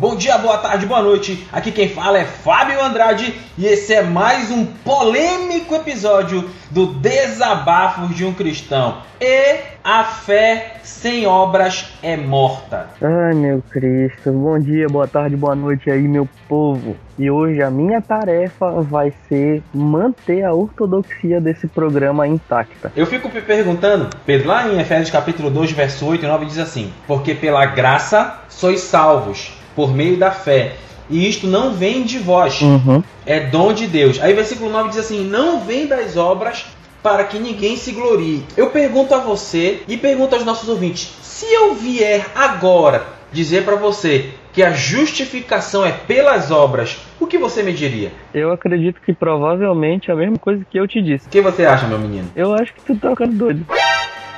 Bom dia, boa tarde, boa noite. Aqui quem fala é Fábio Andrade e esse é mais um polêmico episódio do Desabafos de um Cristão. E a fé sem obras é morta. Ai, meu Cristo. Bom dia, boa tarde, boa noite aí, meu povo. E hoje a minha tarefa vai ser manter a ortodoxia desse programa intacta. Eu fico me perguntando, Pedro, lá em Efésios capítulo 2, verso 8 e 9 diz assim: Porque pela graça sois salvos por meio da fé. E isto não vem de vós, Uhum. é dom de Deus. Aí versículo 9 diz assim: Não vem das obras para que ninguém se glorie. Eu pergunto a você e pergunto aos nossos ouvintes: se eu vier agora dizer para você que a justificação é pelas obras, o que você me diria? Eu acredito que provavelmente é a mesma coisa que eu te disse. O que você acha, meu menino? Eu acho que tu tá ficando doido.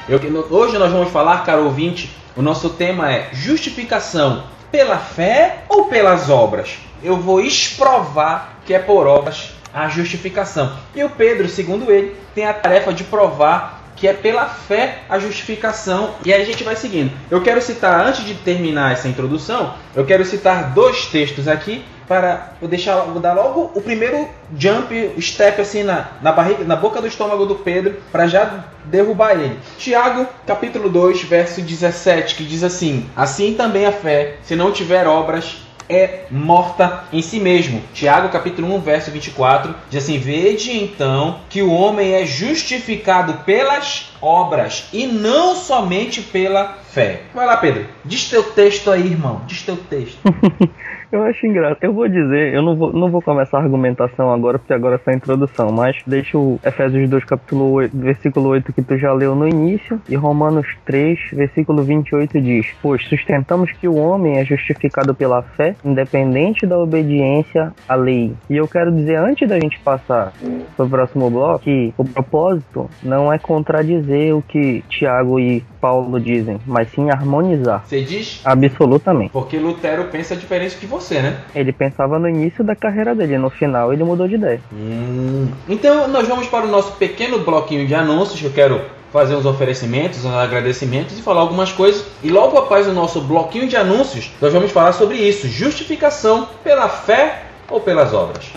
Eu- hoje nós vamos falar, caro ouvinte, o nosso tema é justificação pela fé ou pelas obras? Eu vou exprovar que é por obras a justificação. E o Pedro, segundo ele, tem a tarefa de provar que é pela fé a justificação. E aí a gente vai seguindo. Eu quero citar, antes de terminar essa introdução, eu quero citar dois textos aqui para eu deixar, vou dar logo o primeiro jump, step assim na, na barriga, na boca do estômago do Pedro, para já derrubar ele. Tiago, capítulo 2, verso 17, que diz assim: Assim também a fé, se não tiver obras, é morta em si mesmo. Tiago capítulo 1, verso 24, diz assim: Vede então que o homem é justificado pelas obras e não somente pela fé. Vai lá, Pedro. Diz teu texto aí, irmão. Diz teu texto. Eu acho engraçado. Eu vou dizer, eu não vou, não vou começar a argumentação agora, porque agora é só a introdução, mas deixa o Efésios 2, capítulo 8, versículo 8 que tu já leu no início, e Romanos 3, versículo 28 diz: Pois sustentamos que o homem é justificado pela fé, independente da obediência à lei. E eu quero dizer, antes da gente passar para o próximo bloco, que o propósito não é contradizer o que Tiago e Paulo dizem, mas sim harmonizar. Você diz? Absolutamente. Porque Lutero pensa diferente que você, né? Ele pensava no início da carreira dele, no final ele mudou de ideia. Hum. Então nós vamos para o nosso pequeno bloquinho de anúncios que eu quero fazer uns oferecimentos, uns agradecimentos e falar algumas coisas. E logo após o nosso bloquinho de anúncios, nós vamos falar sobre isso: justificação pela fé ou pelas obras.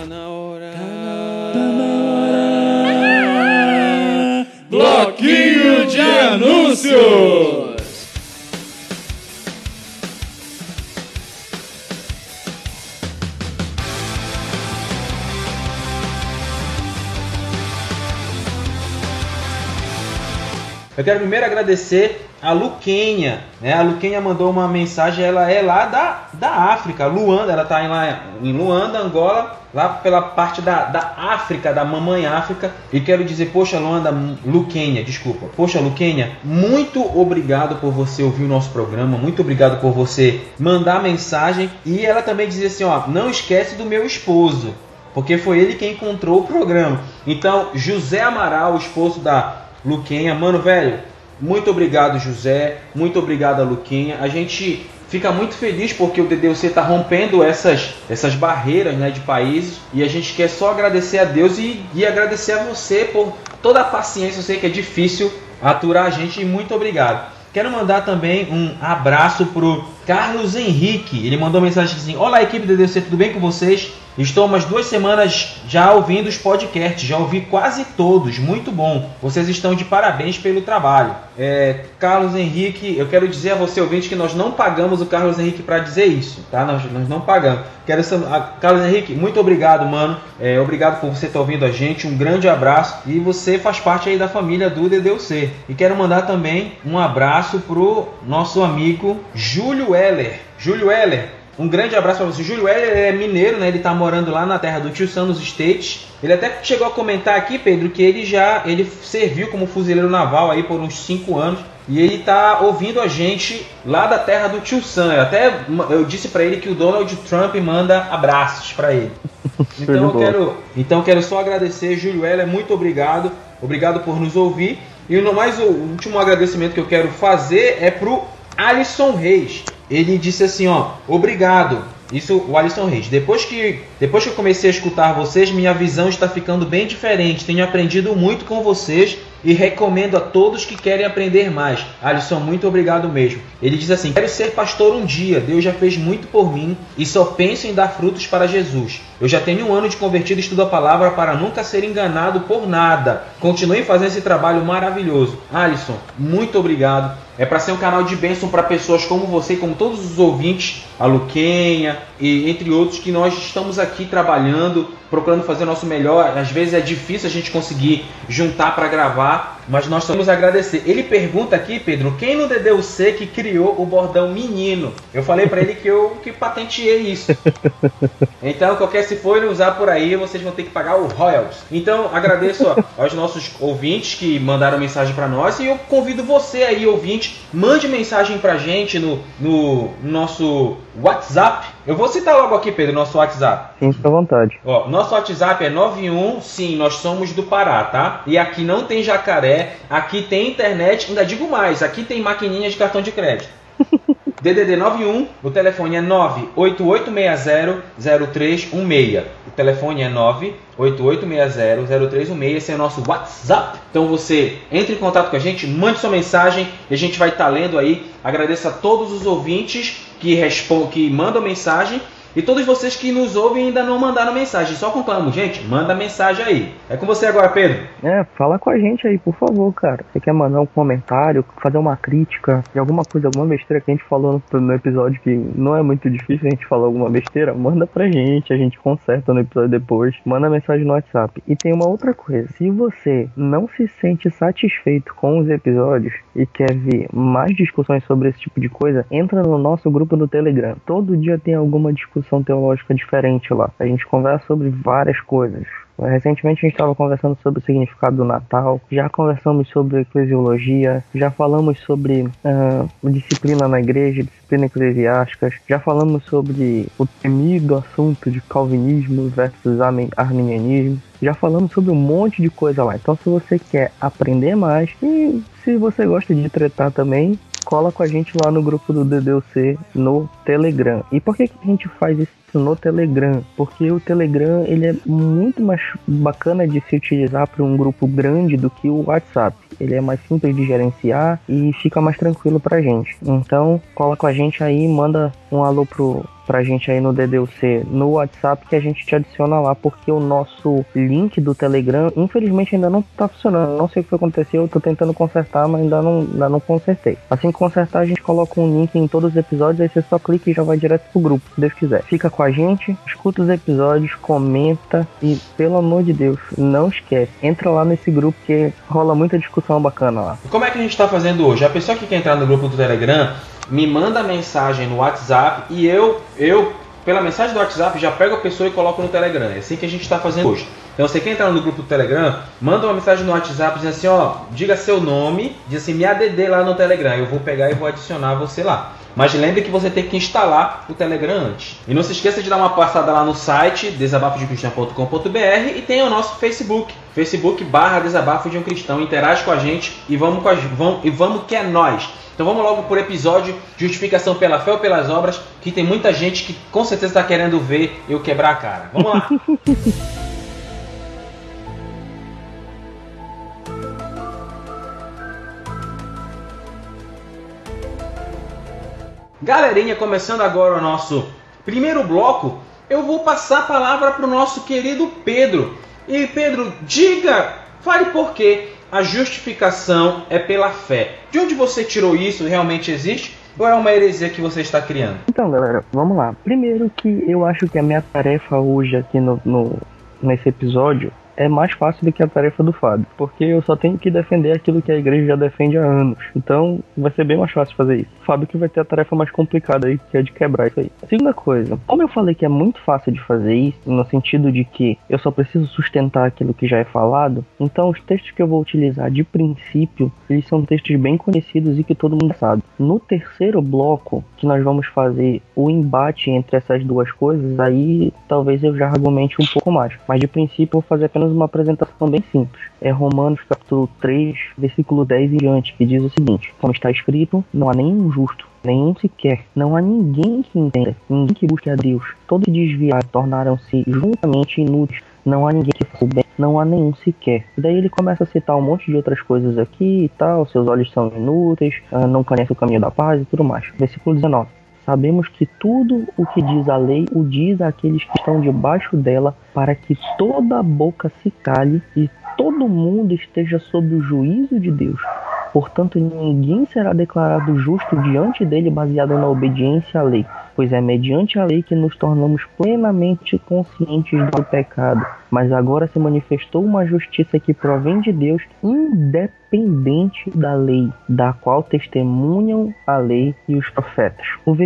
Bloquinho de anúncios. Eu quero primeiro agradecer a Luquenha, né? A Luquenha mandou uma mensagem, ela é lá da, da África, Luanda, ela tá em lá em Luanda, Angola, lá pela parte da, da África, da mamãe África. E quero dizer, poxa, Luanda, Luquenha, desculpa. Poxa, Luquenha, muito obrigado por você ouvir o nosso programa, muito obrigado por você mandar mensagem. E ela também dizia assim, ó, não esquece do meu esposo, porque foi ele quem encontrou o programa. Então, José Amaral, o esposo da Luquinha, mano, velho, muito obrigado, José. Muito obrigado a Luquinha. A gente fica muito feliz porque o DDUC está rompendo essas, essas barreiras né, de países e a gente quer só agradecer a Deus e, e agradecer a você por toda a paciência. Eu sei que é difícil aturar a gente e muito obrigado. Quero mandar também um abraço pro Carlos Henrique. Ele mandou mensagem assim: Olá, equipe do DDC, tudo bem com vocês? Estou umas duas semanas já ouvindo os podcasts, já ouvi quase todos, muito bom. Vocês estão de parabéns pelo trabalho. É, Carlos Henrique, eu quero dizer a você, ouvinte, que nós não pagamos o Carlos Henrique para dizer isso, tá? Nós, nós não pagamos. Quero a, Carlos Henrique, muito obrigado, mano. É, obrigado por você estar ouvindo a gente. Um grande abraço. E você faz parte aí da família do DDUC. E quero mandar também um abraço pro nosso amigo Júlio Heller. Júlio Heller, um grande abraço para você. Júlio Heller é mineiro, né? Ele tá morando lá na terra do tio Sam nos States. Ele até chegou a comentar aqui, Pedro, que ele já ele serviu como fuzileiro naval aí por uns 5 anos. E ele tá ouvindo a gente lá da terra do tio Sam. Eu até eu disse para ele que o Donald Trump manda abraços para ele. Então eu quero, então eu quero só agradecer, Júlio Heller, muito obrigado. Obrigado por nos ouvir. E no mais o último agradecimento que eu quero fazer é pro Alisson Reis. Ele disse assim, ó, obrigado. Isso o Alisson Reis. Depois que, depois que eu comecei a escutar vocês, minha visão está ficando bem diferente. Tenho aprendido muito com vocês e recomendo a todos que querem aprender mais. Alisson, muito obrigado mesmo. Ele diz assim: Quero ser pastor um dia, Deus já fez muito por mim e só penso em dar frutos para Jesus. Eu já tenho um ano de convertido e estudo a palavra para nunca ser enganado por nada. Continue fazendo esse trabalho maravilhoso. Alisson, muito obrigado. É para ser um canal de bênção para pessoas como você, como todos os ouvintes, a Luquenha e entre outros que nós estamos aqui trabalhando, procurando fazer o nosso melhor. Às vezes é difícil a gente conseguir juntar para gravar, mas nós vamos agradecer. Ele pergunta aqui, Pedro, quem no DDUC que criou o bordão menino? Eu falei para ele que eu que patenteei isso. Então, qualquer se for usar por aí, vocês vão ter que pagar o royalties. Então, agradeço aos nossos ouvintes que mandaram mensagem para nós e eu convido você aí, ouvinte, mande mensagem pra gente no, no nosso WhatsApp. Eu vou citar logo aqui, Pedro, nosso WhatsApp. Sim, fica à vontade. Ó, nosso WhatsApp é 91, sim, nós somos do Pará, tá? E aqui não tem jacaré, aqui tem internet, ainda digo mais, aqui tem maquininha de cartão de crédito. DDD 91, o telefone é 988600316. O telefone é 988600316, esse é o nosso WhatsApp. Então você entre em contato com a gente, mande sua mensagem e a gente vai estar lendo aí. Agradeço a todos os ouvintes que, respondem, que mandam mensagem e todos vocês que nos ouvem ainda não mandaram mensagem, só conclamo, gente, manda mensagem aí. É com você agora, Pedro. É, fala com a gente aí, por favor, cara. Você quer mandar um comentário, fazer uma crítica de alguma coisa, alguma besteira que a gente falou no, no episódio que não é muito difícil a gente falar alguma besteira, manda pra gente, a gente conserta no episódio depois. Manda mensagem no WhatsApp. E tem uma outra coisa, se você não se sente satisfeito com os episódios e quer ver mais discussões sobre esse tipo de coisa, entra no nosso grupo do Telegram. Todo dia tem alguma discussão discussão teológica diferente lá. A gente conversa sobre várias coisas. Recentemente a gente estava conversando sobre o significado do Natal, já conversamos sobre eclesiologia, já falamos sobre uh, disciplina na igreja, disciplina eclesiástica, já falamos sobre o temido assunto de calvinismo versus arminianismo, já falamos sobre um monte de coisa lá. Então se você quer aprender mais e se você gosta de tretar também, cola com a gente lá no grupo do DDUC no Telegram. E por que, que a gente faz isso no Telegram? Porque o Telegram ele é muito mais bacana de se utilizar para um grupo grande do que o WhatsApp. Ele é mais simples de gerenciar e fica mais tranquilo pra gente. Então, cola com a gente aí, manda um alô pro, pra gente aí no DDUC no WhatsApp que a gente te adiciona lá, porque o nosso link do Telegram, infelizmente, ainda não tá funcionando. Não sei o que aconteceu, eu tô tentando consertar, mas ainda não, ainda não consertei. Assim que consertar, a gente coloca um link em todos os episódios, aí você só clica e já vai direto pro grupo, se Deus quiser. Fica com a gente, escuta os episódios, comenta e, pelo amor de Deus, não esquece, entra lá nesse grupo que rola muita discussão bacana lá. Como é que a gente tá fazendo hoje? A pessoa que quer entrar no grupo do Telegram, me manda mensagem no WhatsApp e eu, eu pela mensagem do WhatsApp, já pego a pessoa e coloco no Telegram. É assim que a gente está fazendo hoje. Então, você quer entrar no grupo do Telegram, manda uma mensagem no WhatsApp dizendo assim, ó, diga seu nome, diz assim, me ADD lá no Telegram. Eu vou pegar e vou adicionar você lá. Mas lembre que você tem que instalar o Telegram antes. E não se esqueça de dar uma passada lá no site desabafodecristian.com.br e tem o nosso Facebook, Facebook barra desabafo de um cristão. Interage com a gente e vamos, com a, vamos, e vamos que é nós. Então vamos logo por episódio Justificação pela fé ou pelas obras, que tem muita gente que com certeza está querendo ver eu quebrar a cara. Vamos lá! Galerinha, começando agora o nosso primeiro bloco, eu vou passar a palavra para o nosso querido Pedro. E Pedro, diga, fale por quê a justificação é pela fé. De onde você tirou isso? Realmente existe? Ou é uma heresia que você está criando? Então, galera, vamos lá. Primeiro que eu acho que a minha tarefa hoje aqui no, no nesse episódio é mais fácil do que a tarefa do Fábio, porque eu só tenho que defender aquilo que a igreja já defende há anos. Então vai ser bem mais fácil fazer isso. O Fábio que vai ter a tarefa mais complicada aí, que é de quebrar isso aí. Segunda coisa, como eu falei que é muito fácil de fazer isso, no sentido de que eu só preciso sustentar aquilo que já é falado, então os textos que eu vou utilizar de princípio, eles são textos bem conhecidos e que todo mundo sabe. No terceiro bloco, que nós vamos fazer o embate entre essas duas coisas, aí talvez eu já argumente um pouco mais. Mas de princípio eu vou fazer apenas uma apresentação bem simples. É Romanos capítulo 3, versículo 10 e diante, que diz o seguinte: Como está escrito, não há nenhum justo, nenhum sequer. Não há ninguém que entenda, ninguém que busque a Deus. Todos desviados tornaram-se juntamente inúteis. Não há ninguém que o bem, não há nenhum sequer. E daí ele começa a citar um monte de outras coisas aqui e tal. Seus olhos são inúteis, ah, não conhece o caminho da paz e tudo mais. Versículo 19. Sabemos que tudo o que diz a lei o diz àqueles que estão debaixo dela, para que toda boca se cale e todo mundo esteja sob o juízo de Deus. Portanto, ninguém será declarado justo diante dele baseado na obediência à lei, pois é mediante a lei que nos tornamos plenamente conscientes do pecado. Mas agora se manifestou uma justiça que provém de Deus, independente da lei, da qual testemunham a lei e os profetas. Os,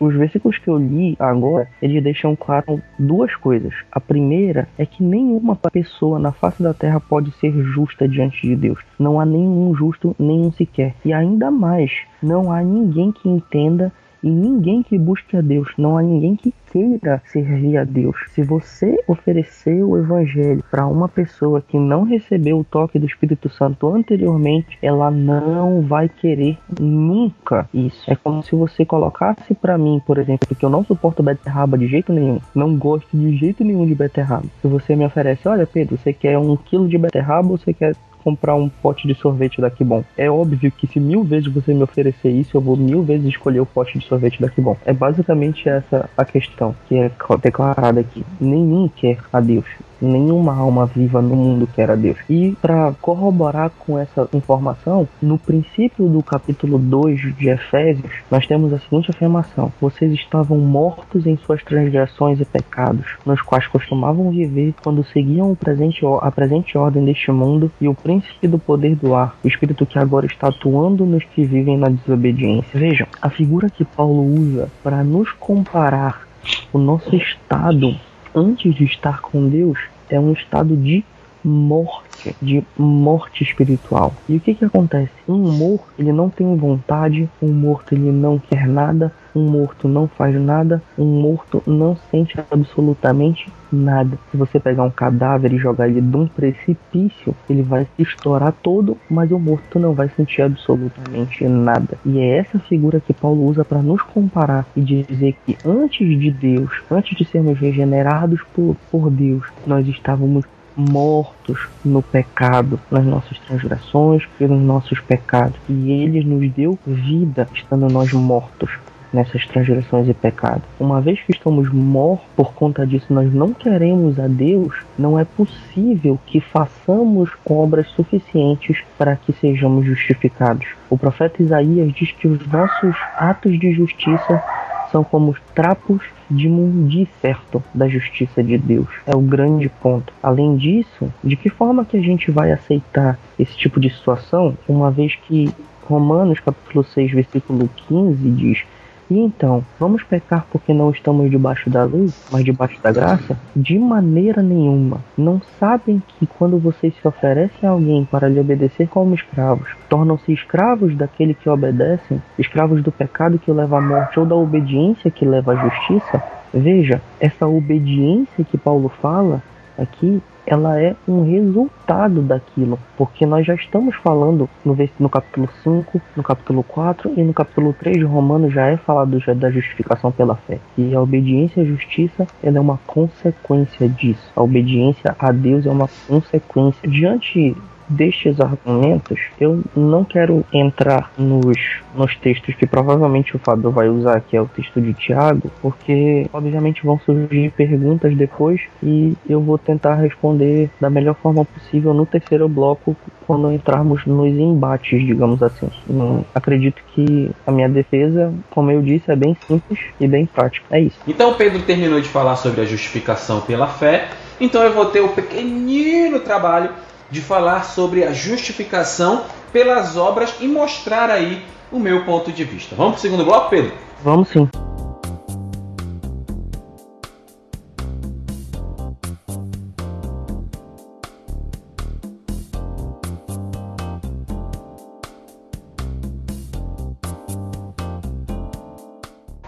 os versículos que eu li agora, eles deixam claro duas coisas. A primeira é que nenhuma pessoa na face da terra pode ser justa diante de Deus. Não há nenhum justo, nenhum sequer. E ainda mais, não há ninguém que entenda e ninguém que busque a Deus, não há ninguém que queira servir a Deus. Se você oferecer o evangelho para uma pessoa que não recebeu o toque do Espírito Santo anteriormente, ela não vai querer nunca isso. É como se você colocasse para mim, por exemplo, porque eu não suporto beterraba de jeito nenhum, não gosto de jeito nenhum de beterraba. Se você me oferece, olha Pedro, você quer um quilo de beterraba ou você quer comprar um pote de sorvete da Kibon. É óbvio que se mil vezes você me oferecer isso, eu vou mil vezes escolher o pote de sorvete da Kibon. É basicamente essa a questão que é declarada aqui. Nenhum quer a Deus nenhuma alma viva no mundo quer a Deus. E para corroborar com essa informação, no princípio do capítulo 2 de Efésios, nós temos a seguinte afirmação: Vocês estavam mortos em suas transgressões e pecados, nos quais costumavam viver quando seguiam presente, a presente ordem deste mundo e o príncipe do poder do ar, o espírito que agora está atuando nos que vivem na desobediência. Vejam, a figura que Paulo usa para nos comparar o nosso estado antes de estar com Deus é um estado de morte, de morte espiritual. E o que que acontece? Um morto, ele não tem vontade, um morto ele não quer nada, um morto não faz nada, um morto não sente absolutamente nada. Se você pegar um cadáver e jogar ele de um precipício, ele vai se estourar todo, mas o morto não vai sentir absolutamente nada. E é essa figura que Paulo usa para nos comparar e dizer que antes de Deus, antes de sermos regenerados por, por Deus, nós estávamos mortos no pecado, nas nossas transgressões nos nossos pecados. E ele nos deu vida, estando nós mortos nessas transgressões e pecados. Uma vez que estamos mortos por conta disso, nós não queremos a Deus, não é possível que façamos obras suficientes para que sejamos justificados. O profeta Isaías diz que os nossos atos de justiça são como os trapos de mundo certo da justiça de Deus. É o grande ponto. Além disso, de que forma que a gente vai aceitar esse tipo de situação, uma vez que Romanos capítulo 6, versículo 15 diz e então, vamos pecar porque não estamos debaixo da lei, mas debaixo da graça? De maneira nenhuma. Não sabem que quando vocês se oferecem a alguém para lhe obedecer como escravos, tornam-se escravos daquele que obedecem, escravos do pecado que leva à morte ou da obediência que leva à justiça? Veja, essa obediência que Paulo fala aqui ela é um resultado daquilo, porque nós já estamos falando no, no capítulo 5, no capítulo 4 e no capítulo 3 de Romanos já é falado já da justificação pela fé. E a obediência à justiça ela é uma consequência disso. A obediência a Deus é uma consequência. Diante destes argumentos, eu não quero entrar nos, nos textos que provavelmente o Fábio vai usar, que é o texto de Tiago, porque obviamente vão surgir perguntas depois e eu vou tentar responder da melhor forma possível no terceiro bloco quando entrarmos nos embates, digamos assim. Não, acredito que a minha defesa, como eu disse, é bem simples e bem prática. É isso. Então Pedro terminou de falar sobre a justificação pela fé. Então eu vou ter o um pequenino trabalho de falar sobre a justificação pelas obras e mostrar aí o meu ponto de vista. Vamos para o segundo bloco, Pedro? Vamos sim.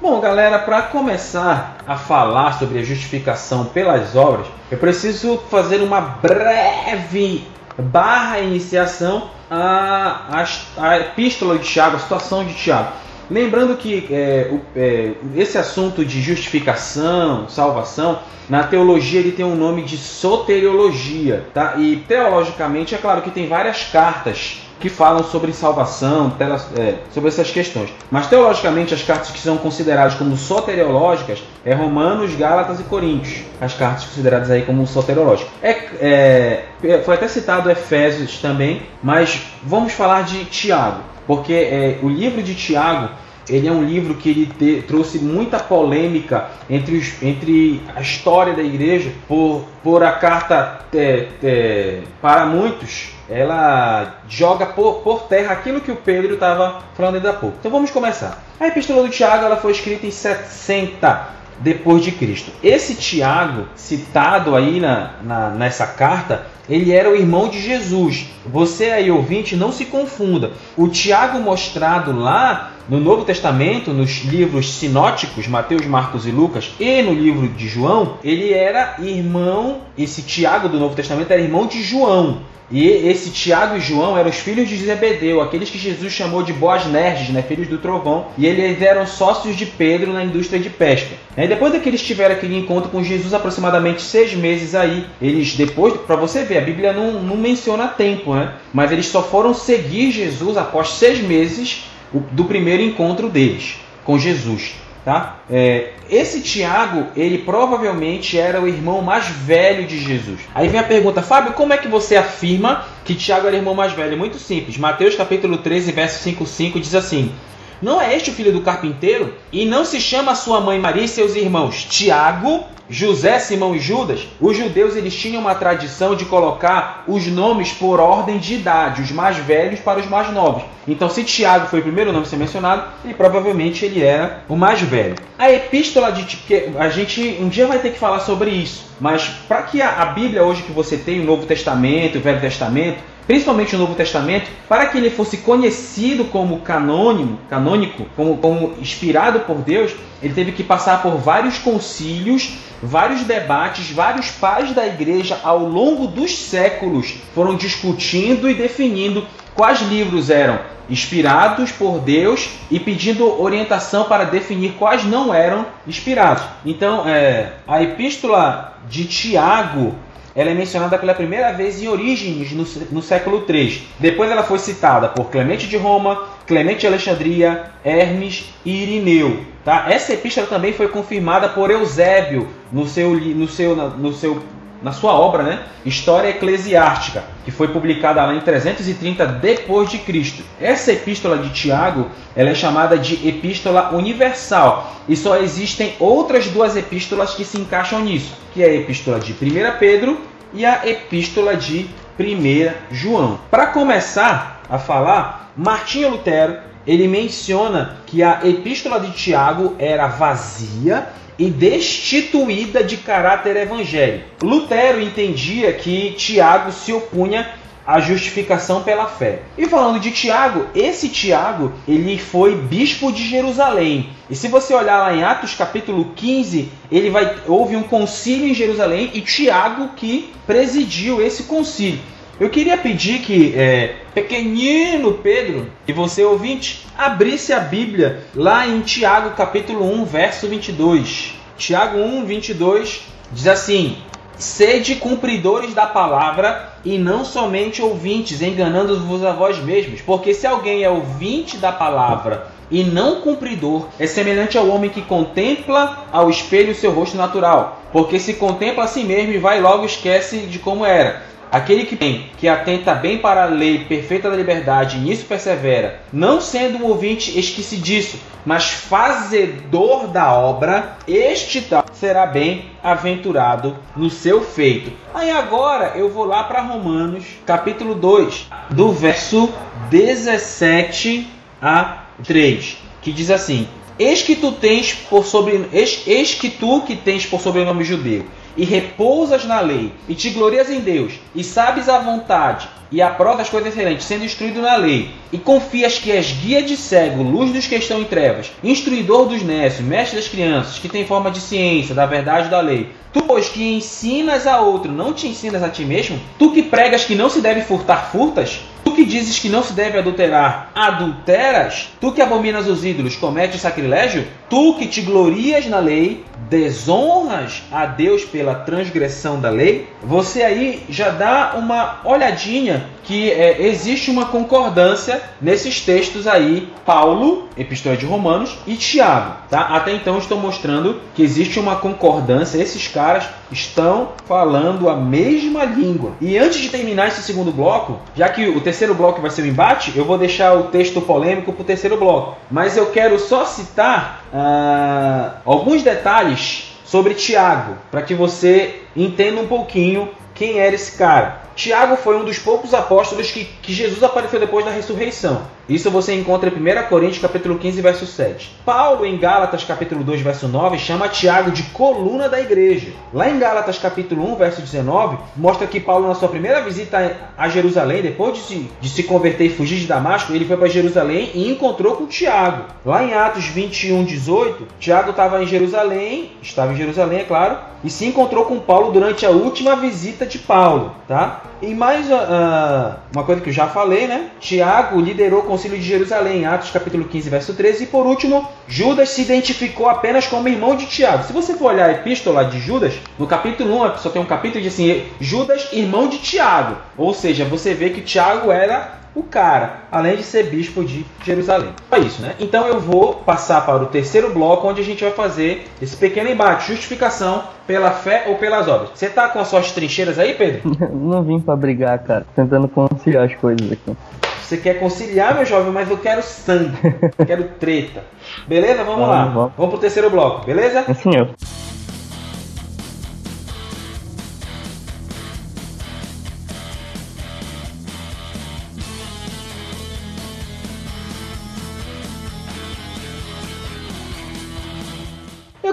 Bom, galera, para começar a falar sobre a justificação pelas obras, eu preciso fazer uma breve barra iniciação à, à, à epístola de Tiago, a situação de Tiago. Lembrando que é, o, é, esse assunto de justificação, salvação, na teologia ele tem um nome de soteriologia, tá? E teologicamente é claro que tem várias cartas que falam sobre salvação, é, sobre essas questões. Mas teologicamente as cartas que são consideradas como soteriológicas é Romanos, Gálatas e Coríntios. As cartas consideradas aí como soteriológicas. É, é, foi até citado Efésios também, mas vamos falar de Tiago, porque é, o livro de Tiago ele é um livro que ele te, trouxe muita polêmica entre, os, entre a história da igreja por, por a carta é, é, para muitos ela joga por, por terra aquilo que o Pedro estava falando ainda há pouco. Então vamos começar. A epístola do Tiago ela foi escrita em 60 depois de Cristo. Esse Tiago, citado aí na, na, nessa carta, ele era o irmão de Jesus. Você aí, ouvinte, não se confunda. O Tiago mostrado lá no Novo Testamento, nos livros sinóticos, Mateus, Marcos e Lucas, e no livro de João, ele era irmão, esse Tiago do Novo Testamento era irmão de João. E esse Tiago e João eram os filhos de Zebedeu, aqueles que Jesus chamou de boas nerds, né, filhos do trovão, e eles eram sócios de Pedro na indústria de pesca. E depois que eles tiveram aquele encontro com Jesus, aproximadamente seis meses aí, eles depois, para você ver, a Bíblia não, não menciona tempo, né? Mas eles só foram seguir Jesus após seis meses do primeiro encontro deles com Jesus. Tá? É, esse Tiago, ele provavelmente era o irmão mais velho de Jesus. Aí vem a pergunta, Fábio, como é que você afirma que Tiago era o irmão mais velho? Muito simples. Mateus capítulo 13, verso 5, 5 diz assim: Não é este o filho do carpinteiro? E não se chama sua mãe Maria e seus irmãos Tiago, José, Simão e Judas, os judeus eles tinham uma tradição de colocar os nomes por ordem de idade, os mais velhos para os mais novos. Então, se Tiago foi o primeiro nome a ser mencionado, ele provavelmente ele era o mais velho. A epístola de a gente um dia vai ter que falar sobre isso, mas para que a, a Bíblia hoje que você tem, o Novo Testamento, o Velho Testamento, principalmente o Novo Testamento, para que ele fosse conhecido como canônico, canônico como, como inspirado por Deus, ele teve que passar por vários concílios, vários debates, vários pais da igreja ao longo dos séculos foram discutindo e definindo quais livros eram inspirados por Deus e pedindo orientação para definir quais não eram inspirados. Então, é, a epístola de Tiago ela é mencionada pela primeira vez em Orígenes, no, no século III. Depois ela foi citada por Clemente de Roma, Clemente de Alexandria, Hermes e Irineu. Tá? Essa epístola também foi confirmada por Eusébio no seu, no seu, no seu, na sua obra, né? História Eclesiástica, que foi publicada lá em 330 depois de Cristo. Essa epístola de Tiago, ela é chamada de epístola universal, e só existem outras duas epístolas que se encaixam nisso, que é a epístola de 1 Pedro e a epístola de 1 João. Para começar a falar, Martinho Lutero, ele menciona que a epístola de Tiago era vazia e destituída de caráter evangélico. Lutero entendia que Tiago se opunha à justificação pela fé. E falando de Tiago, esse Tiago, ele foi bispo de Jerusalém. E se você olhar lá em Atos capítulo 15, ele vai houve um concílio em Jerusalém e Tiago que presidiu esse concílio. Eu queria pedir que é, pequenino Pedro e você ouvinte abrisse a Bíblia lá em Tiago capítulo 1, verso 22. Tiago 1, 22 diz assim: Sede cumpridores da palavra e não somente ouvintes, enganando-vos a vós mesmos. Porque se alguém é ouvinte da palavra e não cumpridor, é semelhante ao homem que contempla ao espelho o seu rosto natural. Porque se contempla a si mesmo e vai logo esquece de como era. Aquele que tem, que atenta bem para a lei perfeita da liberdade e nisso persevera, não sendo um ouvinte esquecidiço, mas fazedor da obra, este tal será bem aventurado no seu feito. Aí agora eu vou lá para Romanos, capítulo 2, do verso 17 a 3, que diz assim: Eis que tu tens por sobre eis, eis que tu que tens por sobrenome judeu e repousas na lei, e te glorias em Deus, e sabes a vontade, e aprovas as coisas excelentes, sendo instruído na lei, e confias que és guia de cego, luz dos que estão em trevas, instruidor dos nécios, mestre das crianças, que tem forma de ciência, da verdade da lei. Tu, pois, que ensinas a outro, não te ensinas a ti mesmo? Tu que pregas que não se deve furtar, furtas? Tu que dizes que não se deve adulterar, adulteras? Tu que abominas os ídolos, cometes sacrilégio? Tu que te glorias na lei, desonras a Deus pela transgressão da lei? Você aí já dá uma olhadinha que é, existe uma concordância nesses textos aí, Paulo, Epístola de Romanos e Tiago, tá? Até então estou mostrando que existe uma concordância, esses caras estão falando a mesma língua. E antes de terminar esse segundo bloco, já que o terceiro bloco vai ser o embate, eu vou deixar o texto polêmico para o terceiro bloco. Mas eu quero só citar ah, alguns detalhes sobre Tiago, para que você entenda um pouquinho quem era esse cara. Tiago foi um dos poucos apóstolos que, que Jesus apareceu depois da ressurreição. Isso você encontra em 1 Coríntios capítulo 15, verso 7. Paulo, em Gálatas capítulo 2, verso 9, chama Tiago de coluna da igreja. Lá em Gálatas capítulo 1, verso 19, mostra que Paulo, na sua primeira visita a Jerusalém, depois de se, de se converter e fugir de Damasco, ele foi para Jerusalém e encontrou com Tiago. Lá em Atos 21, 18, Tiago estava em Jerusalém, estava em Jerusalém, é claro, e se encontrou com Paulo durante a última visita de Paulo, tá? E mais uh, uma coisa que eu já falei, né? Tiago liderou o concílio de Jerusalém, Atos capítulo 15, verso 13. E por último, Judas se identificou apenas como irmão de Tiago. Se você for olhar a epístola de Judas, no capítulo 1, só tem um capítulo diz assim, Judas, irmão de Tiago. Ou seja, você vê que Tiago era o cara, além de ser bispo de Jerusalém. É isso, né? Então eu vou passar para o terceiro bloco, onde a gente vai fazer esse pequeno embate, justificação pela fé ou pelas obras. Você tá com as suas trincheiras aí, Pedro? Não vim para brigar, cara. Tentando conciliar as coisas aqui. Você quer conciliar, meu jovem, mas eu quero sangue, quero treta. Beleza? Vamos, lá. Vamos. vamos pro terceiro bloco, beleza? Sim, senhor.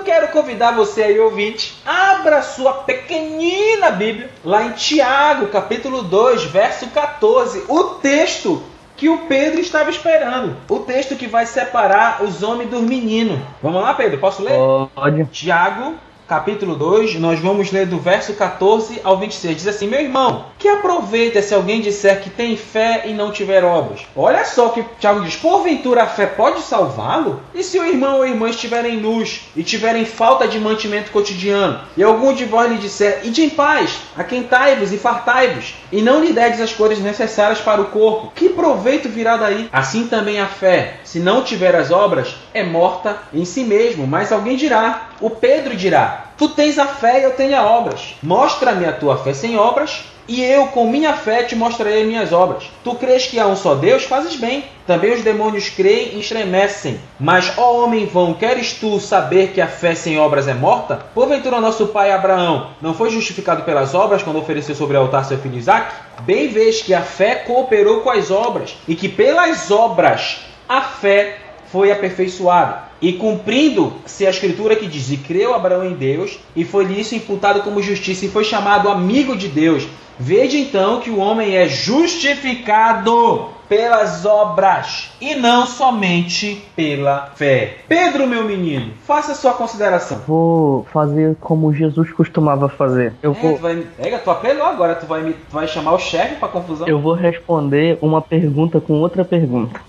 Quero convidar você aí, ouvinte, abra sua pequenina Bíblia lá em Tiago, capítulo 2, verso 14. O texto que o Pedro estava esperando. O texto que vai separar os homens dos meninos. Vamos lá, Pedro? Posso ler? Pode. Tiago, capítulo 2, nós vamos ler do verso 14 ao 26. Diz assim: Meu irmão, que aproveita se alguém disser que tem fé e não tiver obras? Olha só que Tiago diz: Porventura a fé pode salvá-lo? E se o irmão ou a irmã estiverem nus e tiverem falta de mantimento cotidiano, e algum de vós lhe disser: Ide em paz, aquentai-vos e fartai-vos, e não lhe derdes as coisas necessárias para o corpo, que proveito virá daí? Assim também a fé, se não tiver as obras, é morta em si mesmo. Mas alguém dirá: O Pedro dirá: Tu tens a fé e eu tenho as obras. Mostra-me a tua fé sem obras, e eu com minha fé te mostrarei minhas obras. Tu crês que há um só Deus? Fazes bem. Também os demônios creem e estremecem. Mas, ó homem vão, queres tu saber que a fé sem obras é morta? Porventura nosso pai Abraão não foi justificado pelas obras quando ofereceu sobre o altar seu filho Isaac? Bem vês que a fé cooperou com as obras, e que pelas obras a fé foi aperfeiçoada. E cumprindo-se a escritura que diz: E creu Abraão em Deus, e foi-lhe isso imputado como justiça, e foi chamado amigo de Deus. Veja então que o homem é justificado pelas obras e não somente pela fé. Pedro, meu menino, faça sua consideração. Vou fazer como Jesus costumava fazer. Eu é, vou. Tu vai... Pega, tu apelou agora, tu vai, me... tu vai chamar o chefe para confusão. Eu vou responder uma pergunta com outra pergunta.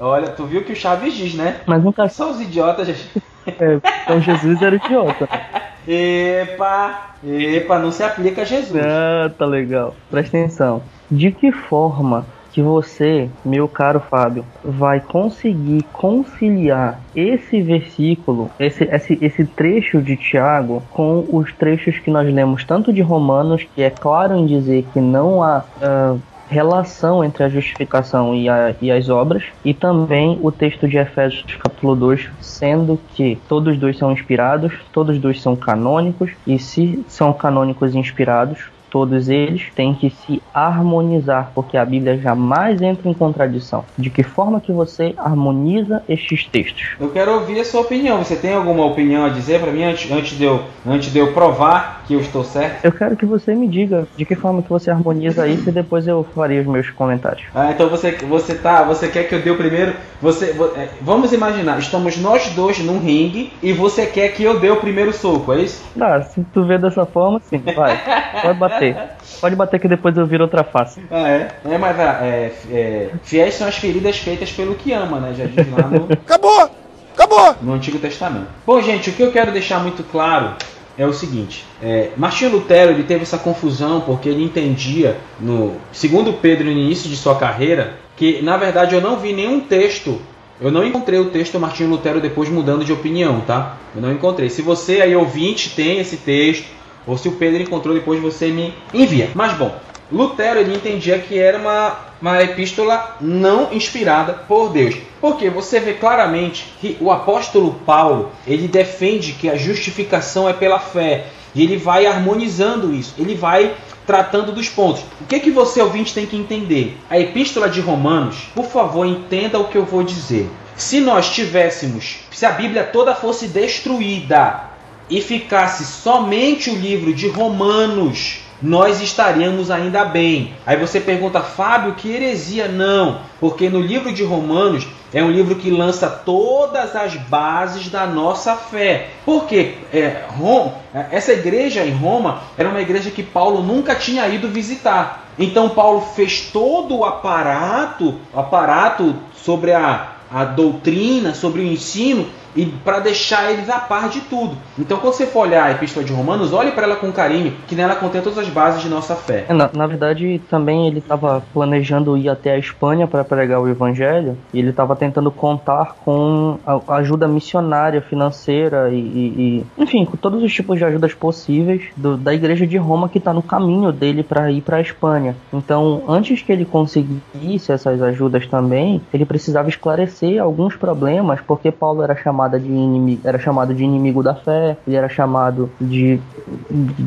Olha, tu viu que o Chaves diz, né? Mas nunca. São os idiotas. É, então Jesus era idiota. Epa, epa, não se aplica a Jesus. Ah, tá legal. Presta atenção. De que forma que você, meu caro Fábio, vai conseguir conciliar esse versículo, esse, esse, esse trecho de Tiago, com os trechos que nós lemos tanto de Romanos, que é claro em dizer que não há uh, relação entre a justificação e, a, e, as obras, e também o texto de Efésios capítulo 2, sendo que todos dois são inspirados, todos dois são canônicos, e se são canônicos inspirados, todos eles têm que se harmonizar, porque a Bíblia jamais entra em contradição. De que forma que você harmoniza estes textos? Eu quero ouvir a sua opinião. Você tem alguma opinião a dizer para mim antes, antes, de eu, antes de eu provar que eu estou certo? Eu quero que você me diga de que forma que você harmoniza isso e depois eu farei os meus comentários. Ah, então você, você tá, você quer que eu dê o primeiro? Você, é, vamos imaginar, estamos nós dois num ringue e você quer que eu dê o primeiro soco, é isso? Ah, se tu vê dessa forma, sim, vai. Pode bater bater. Pode bater que depois eu viro outra face. Ah, é? É, mas ah, é, é, fiéis são as feridas feitas pelo que ama, né? Já diz lá no. Acabou! Acabou! No Antigo Testamento. Bom, gente, o que eu quero deixar muito claro é o seguinte: é, Martinho Lutero ele teve essa confusão porque ele entendia, no segundo Pedro, no início de sua carreira, que na verdade eu não vi nenhum texto. Eu não encontrei o texto Martinho Lutero depois mudando de opinião, tá? Eu não encontrei. Se você aí ouvinte tem esse texto, ou se o Pedro encontrou depois você me envia. Mas bom, Lutero ele entendia que era uma, uma epístola não inspirada por Deus. Porque você vê claramente que o apóstolo Paulo ele defende que a justificação é pela fé. E ele vai harmonizando isso. Ele vai tratando dos pontos. O que, que você ouvinte tem que entender? A epístola de Romanos, por favor, entenda o que eu vou dizer. Se nós tivéssemos, se a Bíblia toda fosse destruída e ficasse somente o livro de Romanos, nós estaríamos ainda bem. Aí você pergunta, Fábio, que heresia? Não, porque no livro de Romanos é um livro que lança todas as bases da nossa fé. Porque é, Roma, essa igreja em Roma era uma igreja que Paulo nunca tinha ido visitar. Então Paulo fez todo o aparato, aparato sobre a, a doutrina, sobre o ensino, e para deixar eles a par de tudo. Então, quando você for olhar a Epístola de Romanos, olhe para ela com carinho, que nela contém todas as bases de nossa fé. É, na, na verdade, também ele estava planejando ir até a Espanha para pregar o Evangelho, e ele estava tentando contar com a ajuda missionária, financeira e, e, e, enfim, com todos os tipos de ajudas possíveis do, da Igreja de Roma que está no caminho dele para ir para a Espanha. Então, antes que ele conseguisse essas ajudas também, ele precisava esclarecer alguns problemas, porque Paulo era chamado de inimigo, era chamado de inimigo da fé, ele era chamado de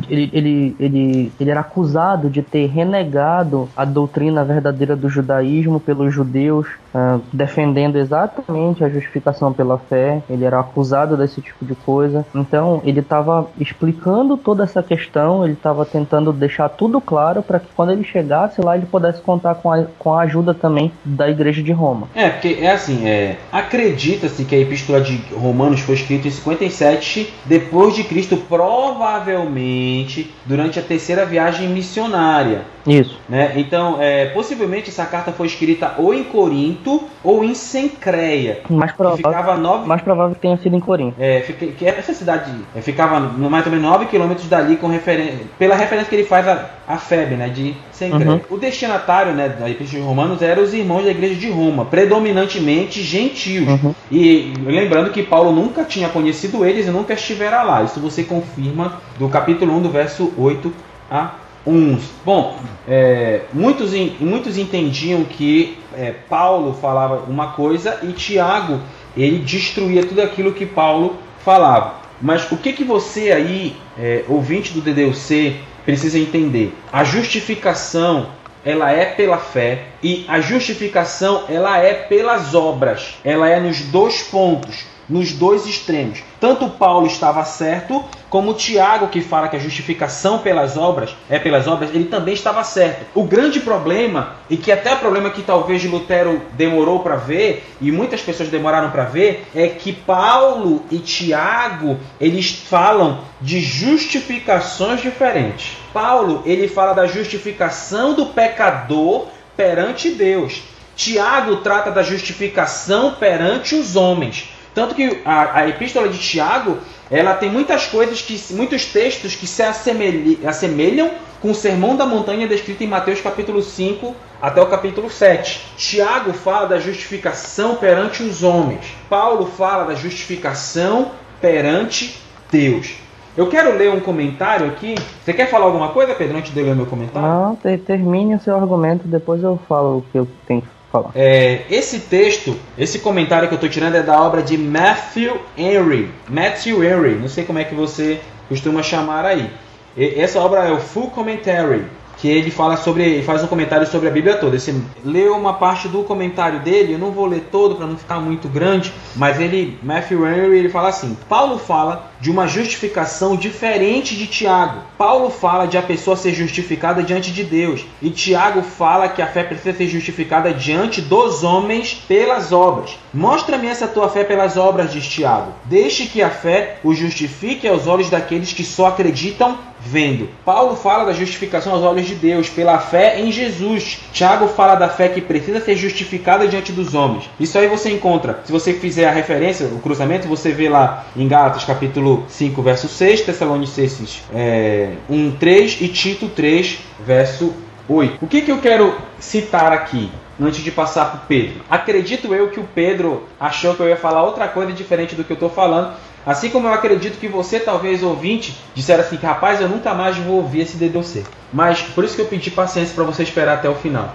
ele, ele, ele, ele era acusado de ter renegado a doutrina verdadeira do judaísmo pelos judeus, uh, defendendo exatamente a justificação pela fé. Ele era acusado desse tipo de coisa. Então, ele estava explicando toda essa questão, ele estava tentando deixar tudo claro para que quando ele chegasse lá, ele pudesse contar com a, com a ajuda também da igreja de Roma. É, porque é assim, é, acredita-se que a epístola de Romanos foi escrita em 57 depois de Cristo, provavelmente durante a terceira viagem missionária. Isso. Né? Então, é, possivelmente essa carta foi escrita ou em Corinto ou em Sencreia. Mais provável, ficava nove... mais provável que tenha sido em Corinto. É, fica, que essa cidade é, ficava no mais ou menos 9 quilômetros dali, com referen... pela referência que ele faz a, a Febe, né, de. Uhum. O destinatário né, da Epístola de Romanos eram os irmãos da igreja de Roma, predominantemente gentios. Uhum. E lembrando que Paulo nunca tinha conhecido eles e nunca estivera lá. Isso você confirma do capítulo 1, do verso 8 a uns. Bom, é, muitos, muitos entendiam que é, Paulo falava uma coisa e Tiago ele destruía tudo aquilo que Paulo falava. Mas o que, que você aí, é, ouvinte do DDUC, precisa entender? A justificação ela é pela fé e a justificação ela é pelas obras. Ela é nos dois pontos nos dois extremos. Tanto Paulo estava certo, como Tiago, que fala que a justificação pelas obras é pelas obras, ele também estava certo. O grande problema, e que até o problema que talvez Lutero demorou para ver, e muitas pessoas demoraram para ver, é que Paulo e Tiago, eles falam de justificações diferentes. Paulo, ele fala da justificação do pecador perante Deus. Tiago trata da justificação perante os homens. Tanto que a, a epístola de Tiago, ela tem muitas coisas, que, muitos textos que se assemelham com o sermão da montanha descrito em Mateus capítulo 5 até o capítulo 7. Tiago fala da justificação perante os homens. Paulo fala da justificação perante Deus. Eu quero ler um comentário aqui. Você quer falar alguma coisa, Pedro, antes de eu ler meu comentário? Não, termine o seu argumento, depois eu falo o que eu tenho que falar. É, esse texto, esse comentário que eu estou tirando é da obra de Matthew Henry. Matthew Henry, não sei como é que você costuma chamar aí. E, essa obra é o Full Commentary que ele fala sobre, ele faz um comentário sobre a Bíblia toda. Você leu uma parte do comentário dele, eu não vou ler todo para não ficar muito grande, mas ele, Matthew Henry, ele fala assim: Paulo fala de uma justificação diferente de Tiago. Paulo fala de a pessoa ser justificada diante de Deus, e Tiago fala que a fé precisa ser justificada diante dos homens pelas obras. Mostra-me essa tua fé pelas obras, diz Tiago. Deixe que a fé o justifique aos olhos daqueles que só acreditam vendo. Paulo fala da justificação aos olhos de Deus pela fé em Jesus. Tiago fala da fé que precisa ser justificada diante dos homens. Isso aí você encontra. Se você fizer a referência, o cruzamento, você vê lá em Gálatas capítulo 5, verso 6, Tessalonicenses é, 1, 3 e Tito 3, verso 8. O que, que eu quero citar aqui? Antes de passar para o Pedro. Acredito eu que o Pedro achou que eu ia falar outra coisa diferente do que eu estou falando, Assim como eu acredito que você, talvez ouvinte, disser assim: rapaz, eu nunca mais vou ouvir esse DDC. Mas por isso que eu pedi paciência para você esperar até o final.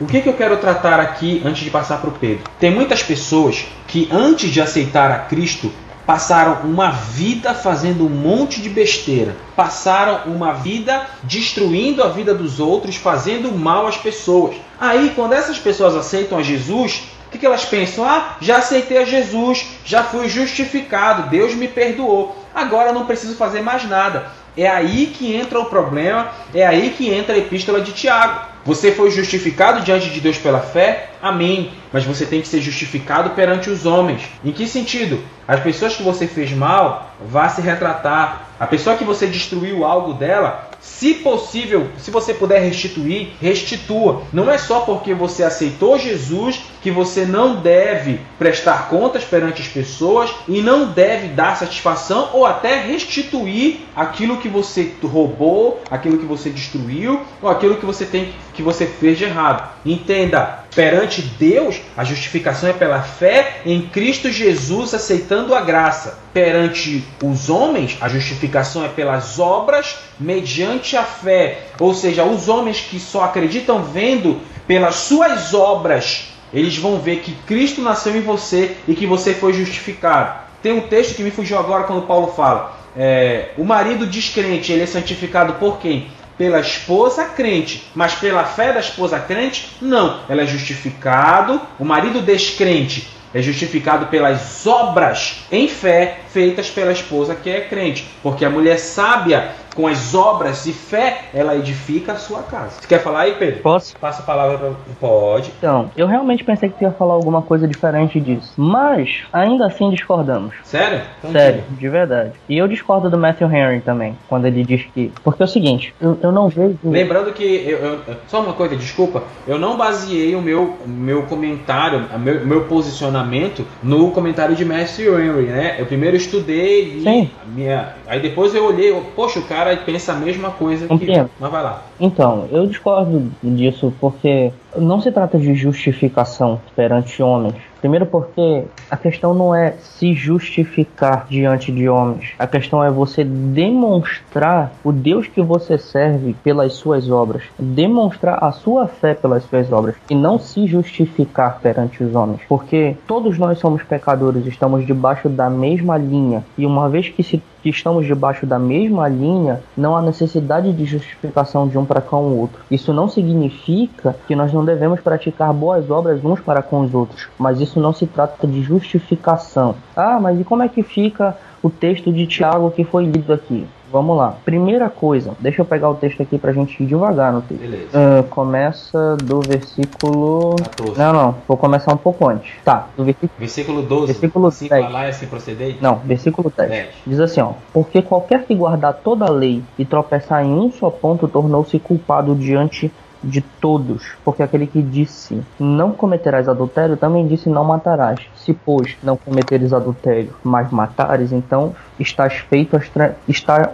O que, que eu quero tratar aqui antes de passar para o Pedro? Tem muitas pessoas que, antes de aceitar a Cristo, passaram uma vida fazendo um monte de besteira, passaram uma vida destruindo a vida dos outros, fazendo mal às pessoas. Aí, quando essas pessoas aceitam a Jesus, o que, que elas pensam? Ah, já aceitei a Jesus, já fui justificado, Deus me perdoou, agora não preciso fazer mais nada. É aí que entra o problema, é aí que entra a epístola de Tiago. Você foi justificado diante de Deus pela fé? Amém. Mas você tem que ser justificado perante os homens. Em que sentido? As pessoas que você fez mal, vá se retratar. A pessoa que você destruiu algo dela, se possível, se você puder restituir, restitua. Não é só porque você aceitou Jesus que você não deve prestar contas perante as pessoas e não deve dar satisfação ou até restituir aquilo que você roubou, aquilo que você destruiu ou aquilo que você tem que você fez de errado. Entenda, perante Deus, a justificação é pela fé em Cristo Jesus, aceitando a graça. Perante os homens, a justificação é pelas obras mediante a fé. Ou seja, os homens que só acreditam vendo pelas suas obras, eles vão ver que Cristo nasceu em você e que você foi justificado. Tem um texto que me fugiu agora quando Paulo fala: é, o marido descrente ele é santificado por quem? Pela esposa crente, mas pela fé da esposa crente, não. Ela é justificado. O marido descrente é justificado pelas obras em fé feitas pela esposa que é crente. Porque a mulher sábia com as obras de fé, ela edifica a sua casa. Você quer falar aí, Pedro? Posso? Passa a palavra para Pode. Então, eu realmente pensei que tu ia falar alguma coisa diferente disso. Mas, ainda assim discordamos. Sério? Então, Sério, de verdade. E eu discordo do Matthew Henry também, quando ele diz que. Porque é o seguinte, eu, eu não vejo. Lembrando que. Eu, eu, só uma coisa, desculpa. Eu não baseei o meu, meu comentário, o meu, meu posicionamento no comentário de Matthew Henry, né? Eu primeiro estudei Sim. minha. Aí depois eu olhei, poxa, o cara pensa a mesma coisa que Compreendo. eu. Mas vai lá. Então, eu discordo disso porque não se trata de justificação perante homens. Primeiro porque a questão não é se justificar diante de homens. A questão é você demonstrar o Deus que você serve pelas suas obras. Demonstrar a sua fé pelas suas obras. E não se justificar perante os homens. Porque todos nós somos pecadores, estamos debaixo da mesma linha. E uma vez que se que estamos debaixo da mesma linha, não há necessidade de justificação de um para com o outro. Isso não significa que nós não devemos praticar boas obras uns para com os outros, mas isso não se trata de justificação. Ah, mas e como é que fica o texto de Tiago que foi lido aqui? Vamos lá. Primeira coisa, deixa eu pegar o texto aqui pra gente ir devagar no texto. Beleza. Ah, começa do versículo. 14. Não, não, vou começar um pouco antes. Tá, do versículo. Versículo 12. Versículo assim 10. falar e assim proceder? Não, versículo 10. 10. Diz assim, ó: Porque qualquer que guardar toda a lei e tropeçar em um só ponto tornou-se culpado diante de todos, porque aquele que disse não cometerás adultério também disse não matarás. Se pois não cometeres adultério, mas matares, então estás feito as estás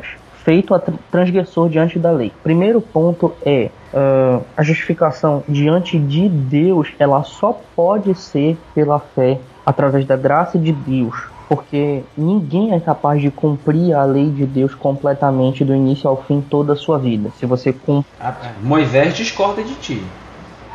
feito a tra- transgressor diante da lei. Primeiro ponto é ah, a justificação diante de Deus, ela só pode ser pela fé através da graça de Deus. Porque ninguém é capaz de cumprir a lei de Deus completamente do início ao fim toda a sua vida. Se você cumpre Moisés discorda de ti.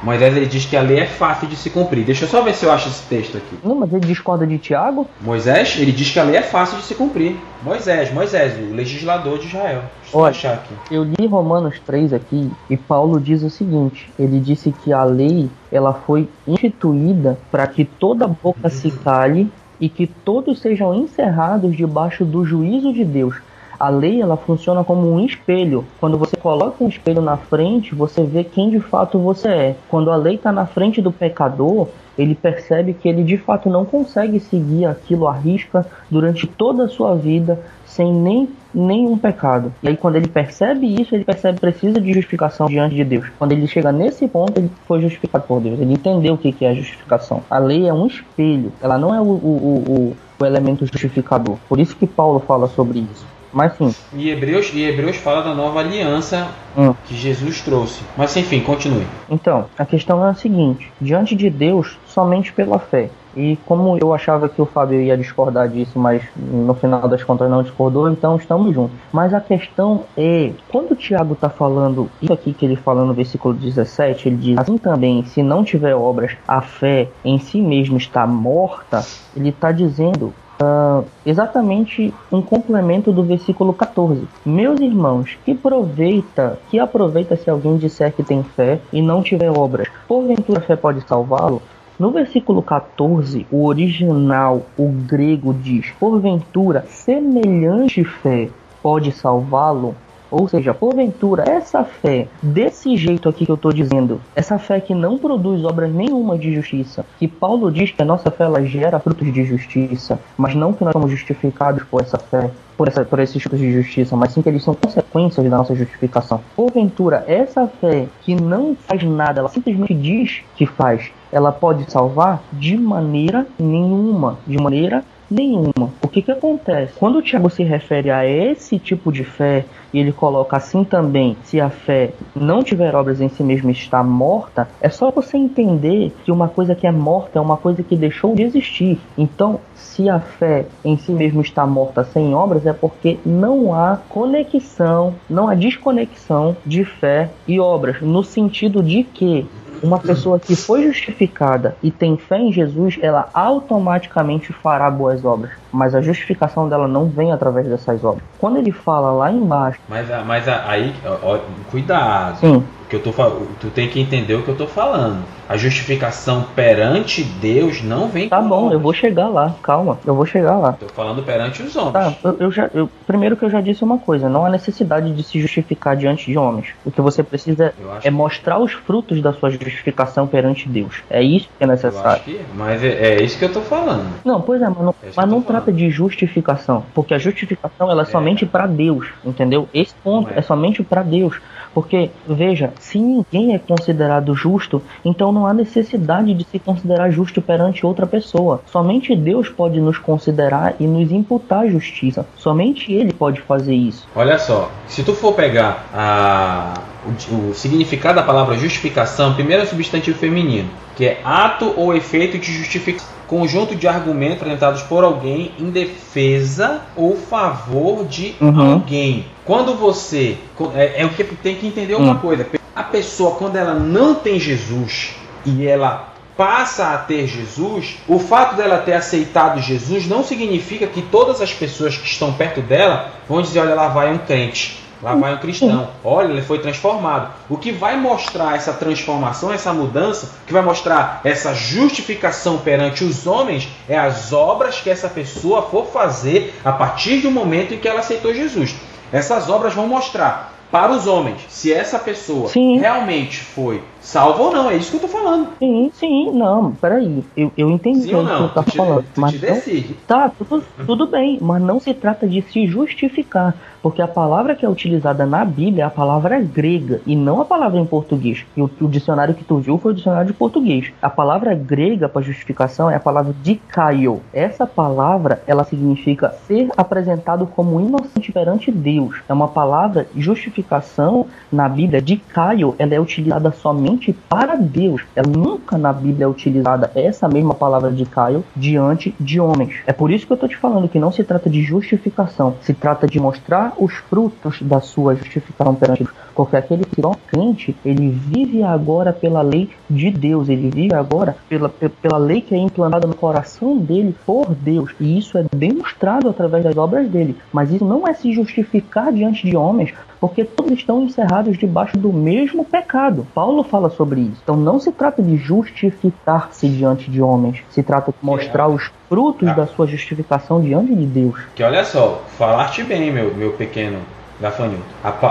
Moisés ele diz que a lei é fácil de se cumprir. Deixa eu só ver se eu acho esse texto aqui. Não, mas ele discorda de Tiago? Moisés, ele diz que a lei é fácil de se cumprir. Moisés, Moisés, o legislador de Israel. Deixa eu achar aqui. Eu li Romanos 3 aqui e Paulo diz o seguinte: ele disse que a lei ela foi instituída para que toda boca se cale e que todos sejam encerrados debaixo do juízo de Deus. A lei ela funciona como um espelho. Quando você coloca um espelho na frente, você vê quem de fato você é. Quando a lei está na frente do pecador, ele percebe que ele de fato não consegue seguir aquilo à risca durante toda a sua vida sem nem nenhum pecado. E aí quando ele percebe isso, ele percebe precisa de justificação diante de Deus. Quando ele chega nesse ponto, ele foi justificado por Deus. Ele entendeu o que é a justificação. A lei é um espelho, ela não é o, o, o, o elemento justificador. Por isso que Paulo fala sobre isso. Mas sim. E Hebreus, e Hebreus fala da nova aliança hum. que Jesus trouxe. Mas enfim, continue. Então, a questão é a seguinte: diante de Deus, somente pela fé. E como eu achava que o Fábio ia discordar disso, mas no final das contas não discordou, então estamos juntos. Mas a questão é, quando o Tiago está falando isso aqui que ele fala no versículo 17, ele diz assim também, se não tiver obras, a fé em si mesmo está morta, ele está dizendo Uh, exatamente um complemento do versículo 14. Meus irmãos, que aproveita, que aproveita se alguém disser que tem fé e não tiver obras. Porventura a fé pode salvá-lo? No versículo 14, o original, o grego diz: Porventura, semelhante fé pode salvá-lo? Ou seja, porventura, essa fé, desse jeito aqui que eu estou dizendo, essa fé que não produz obras nenhuma de justiça, que Paulo diz que a nossa fé ela gera frutos de justiça, mas não que nós somos justificados por essa fé, por, essa, por esses frutos de justiça, mas sim que eles são consequências da nossa justificação. Porventura, essa fé que não faz nada, ela simplesmente diz que faz, ela pode salvar de maneira nenhuma, de maneira nenhuma. O que que acontece? Quando o Tiago se refere a esse tipo de fé, e ele coloca assim também, se a fé não tiver obras em si mesma está morta, é só você entender que uma coisa que é morta é uma coisa que deixou de existir. Então, se a fé em si mesma está morta sem obras, é porque não há conexão, não há desconexão de fé e obras, no sentido de que uma pessoa que foi justificada e tem fé em Jesus, ela automaticamente fará boas obras. Mas a justificação dela não vem através dessas obras. Quando ele fala lá embaixo. Mas, mas aí, ó, cuidado. Sim que eu tô tu tem que entender o que eu tô falando. A justificação perante Deus não vem Tá bom, homens. eu vou chegar lá, calma, eu vou chegar lá. Tô falando perante os homens. Tá, eu, eu já eu, primeiro que eu já disse uma coisa, não há necessidade de se justificar diante de homens. O que você precisa é mostrar os frutos da sua justificação perante Deus. É isso que é necessário. Que, mas é, é, isso que eu tô falando. Não, pois é, mas não, é mas não trata de justificação, porque a justificação ela é, é. somente para Deus, entendeu? Esse ponto é. é somente para Deus. Porque, veja, se ninguém é considerado justo, então não há necessidade de se considerar justo perante outra pessoa. Somente Deus pode nos considerar e nos imputar justiça. Somente Ele pode fazer isso. Olha só, se tu for pegar a, o, o significado da palavra justificação, primeiro é substantivo feminino, que é ato ou efeito de justificação conjunto de argumentos apresentados por alguém em defesa ou favor de uhum. alguém. Quando você. É, é, o que tem que entender uma uhum. coisa. A pessoa, quando ela não tem Jesus e ela passa a ter Jesus, o fato dela ter aceitado Jesus não significa que todas as pessoas que estão perto dela vão dizer: olha, lá vai um crente. Lá vai um cristão. Olha, ele foi transformado. O que vai mostrar essa transformação, essa mudança, que vai mostrar essa justificação perante os homens, é as obras que essa pessoa for fazer a partir do momento em que ela aceitou Jesus. Essas obras vão mostrar para os homens se essa pessoa sim. realmente foi salva ou não. É isso que eu tô falando. Sim, sim, não, peraí. Eu, eu entendi sim o que tu tá falando. Tu mas. Não, tá, tudo, tudo bem, mas não se trata de se justificar. Porque a palavra que é utilizada na Bíblia é a palavra grega e não a palavra em português. E o, o dicionário que tu viu foi o dicionário de português. A palavra grega para justificação é a palavra dikaio. Essa palavra ela significa ser apresentado como inocente perante Deus. É uma palavra justificação na Bíblia dikaio. Ela é utilizada somente para Deus. Ela nunca na Bíblia é utilizada essa mesma palavra dikaio diante de homens. É por isso que eu estou te falando que não se trata de justificação, se trata de mostrar os frutos da sua justificação perante Deus. Porque aquele que não crente, ele vive agora pela lei de Deus, ele vive agora pela, pela lei que é implantada no coração dele por Deus. E isso é demonstrado através das obras dele. Mas isso não é se justificar diante de homens, porque todos estão encerrados debaixo do mesmo pecado. Paulo fala sobre isso. Então não se trata de justificar-se diante de homens, se trata de mostrar os frutos ah. da sua justificação diante de Deus. Que olha só, falaste bem, meu, meu pequeno gafanhoto.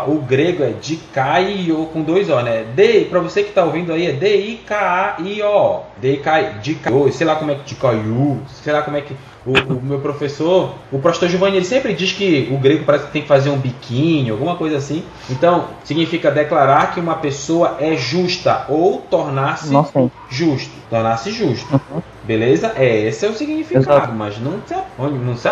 O grego é dikaio com dois O, né? D, para você que tá ouvindo aí, é D-I-K-A-I-O. D-I-K-I-O, sei lá como é que dikaiu, sei lá como é que o, o, meu professor, o professor Giovanni, ele sempre diz que o grego parece que tem que fazer um biquinho, alguma coisa assim. Então, significa declarar que uma pessoa é justa ou tornar-se justo. Tornar-se justo. Uhum. Beleza? É, esse é o significado, Exato. mas não se, não se,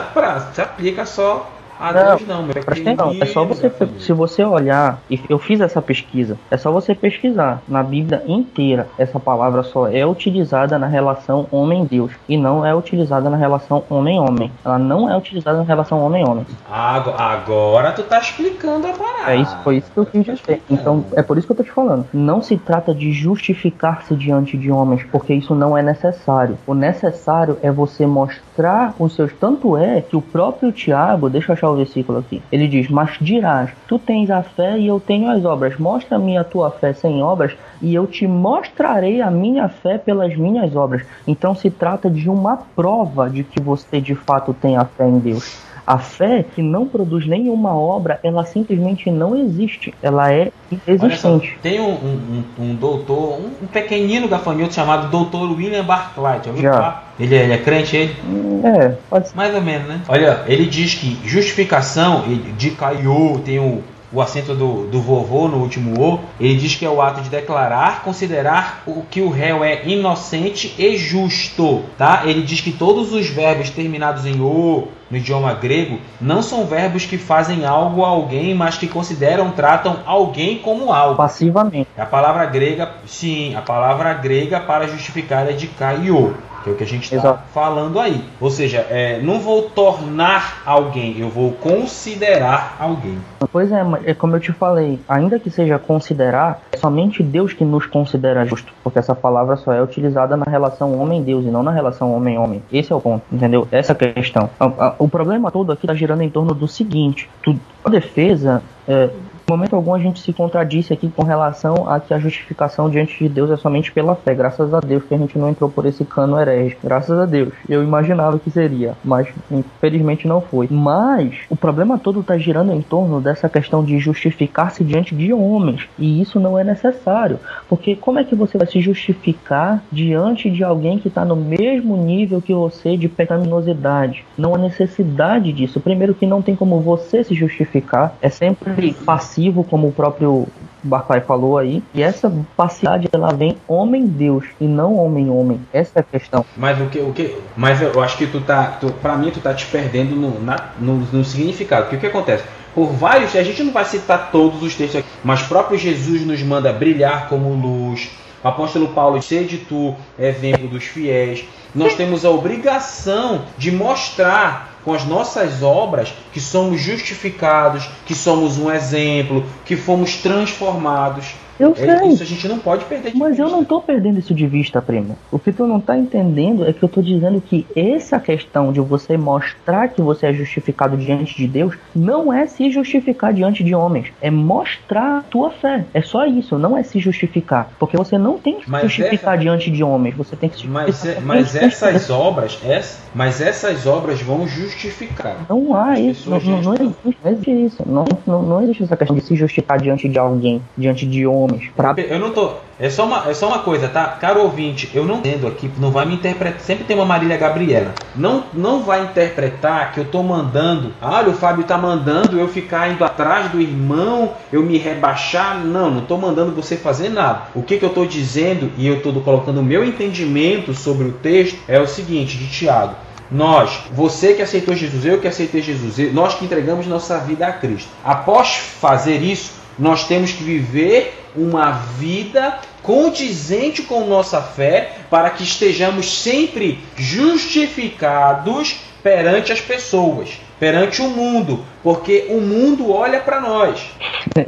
se aplica só ah, não, não, meu não. É só você, se você olhar, e eu fiz essa pesquisa, é só você pesquisar. Na Bíblia inteira, essa palavra só é utilizada na relação homem-deus e não é utilizada na relação homem-homem. Ela não é utilizada na relação homem-homem. Agora tu tá explicando a parada. É isso, foi isso que eu quis dizer. Então, é por isso que eu tô te falando. Não se trata de justificar-se diante de homens, porque isso não é necessário. O necessário é você mostrar os seus. Tanto é que o próprio Tiago, deixa eu achar o versículo aqui. Ele diz: Mas dirás, tu tens a fé e eu tenho as obras. Mostra-me a tua fé sem obras e eu te mostrarei a minha fé pelas minhas obras. Então se trata de uma prova de que você de fato tem a fé em Deus. A fé que não produz nenhuma obra, ela simplesmente não existe. Ela é inexistente. Só, tem um, um, um doutor, um, um, pequenino gafanhoto chamado Doutor William Barclay. Já ouviu falar? Ele é, ele é crente, ele? É, pode ser. Mais ou menos, né? Olha, ele diz que justificação de Caiô tem o o acento do, do vovô no último O, ele diz que é o ato de declarar, considerar o que o réu é inocente e justo, tá? Ele diz que todos os verbos terminados em O no idioma grego não são verbos que fazem algo a alguém, mas que consideram, tratam alguém como algo. Passivamente. A palavra grega, sim, a palavra grega para justificar é de kaio que é o que a gente está falando aí. Ou seja, é, não vou tornar alguém, eu vou considerar alguém. Pois é, é como eu te falei, ainda que seja considerar, é somente Deus que nos considera justo, porque essa palavra só é utilizada na relação homem-deus e não na relação homem-homem. Esse é o ponto, entendeu? Essa é a questão. O problema todo aqui está girando em torno do seguinte: tu, a defesa é, momento algum a gente se contradisse aqui com relação a que a justificação diante de Deus é somente pela fé. Graças a Deus que a gente não entrou por esse cano herege. Graças a Deus. Eu imaginava que seria, mas infelizmente não foi. Mas o problema todo está girando em torno dessa questão de justificar-se diante de homens. E isso não é necessário. Porque como é que você vai se justificar diante de alguém que está no mesmo nível que você de pecaminosidade? Não há necessidade disso. Primeiro que não tem como você se justificar. É sempre passivo passivo, como o próprio Barclay falou aí, e essa passividade ela vem homem-deus e não homem-homem. Essa é a questão. Mas o que, o que, mas eu acho que tu tá, tu, para mim tu tá te perdendo no, na, no, no significado. Porque o que acontece? Por vários, a gente não vai citar todos os textos aqui, mas próprio Jesus nos manda brilhar como luz. O apóstolo Paulo, sede tu, exemplo dos fiéis. Nós temos a obrigação de mostrar com as nossas obras que somos justificados, que somos um exemplo, que fomos transformados. Eu é, sei. Isso a gente não pode perder de Mas vista. eu não tô perdendo isso de vista, primo. O que tu não tá entendendo é que eu tô dizendo que essa questão de você mostrar que você é justificado diante de Deus não é se justificar diante de homens. É mostrar a tua fé. É só isso, não é se justificar. Porque você não tem que se justificar essa... diante de homens. Você tem que se Mas, é, mas essas obras, essa, mas essas obras vão justificar. Não há isso. Não, não, não, existe, não existe isso. Não, não, não existe essa questão de se justificar diante de alguém, diante de homens homens. Pra... Eu não tô. É só, uma, é só uma coisa, tá? Caro ouvinte, eu não entendo aqui, não vai me interpretar. Sempre tem uma Marília Gabriela. Não, não vai interpretar que eu tô mandando. Olha, o Fábio tá mandando eu ficar indo atrás do irmão, eu me rebaixar. Não, não tô mandando você fazer nada. O que, que eu tô dizendo, e eu tô colocando o meu entendimento sobre o texto, é o seguinte, de Tiago. Nós, você que aceitou Jesus, eu que aceitei Jesus, nós que entregamos nossa vida a Cristo. Após fazer isso, nós temos que viver uma vida condizente com nossa fé, para que estejamos sempre justificados perante as pessoas, perante o mundo, porque o mundo olha para nós.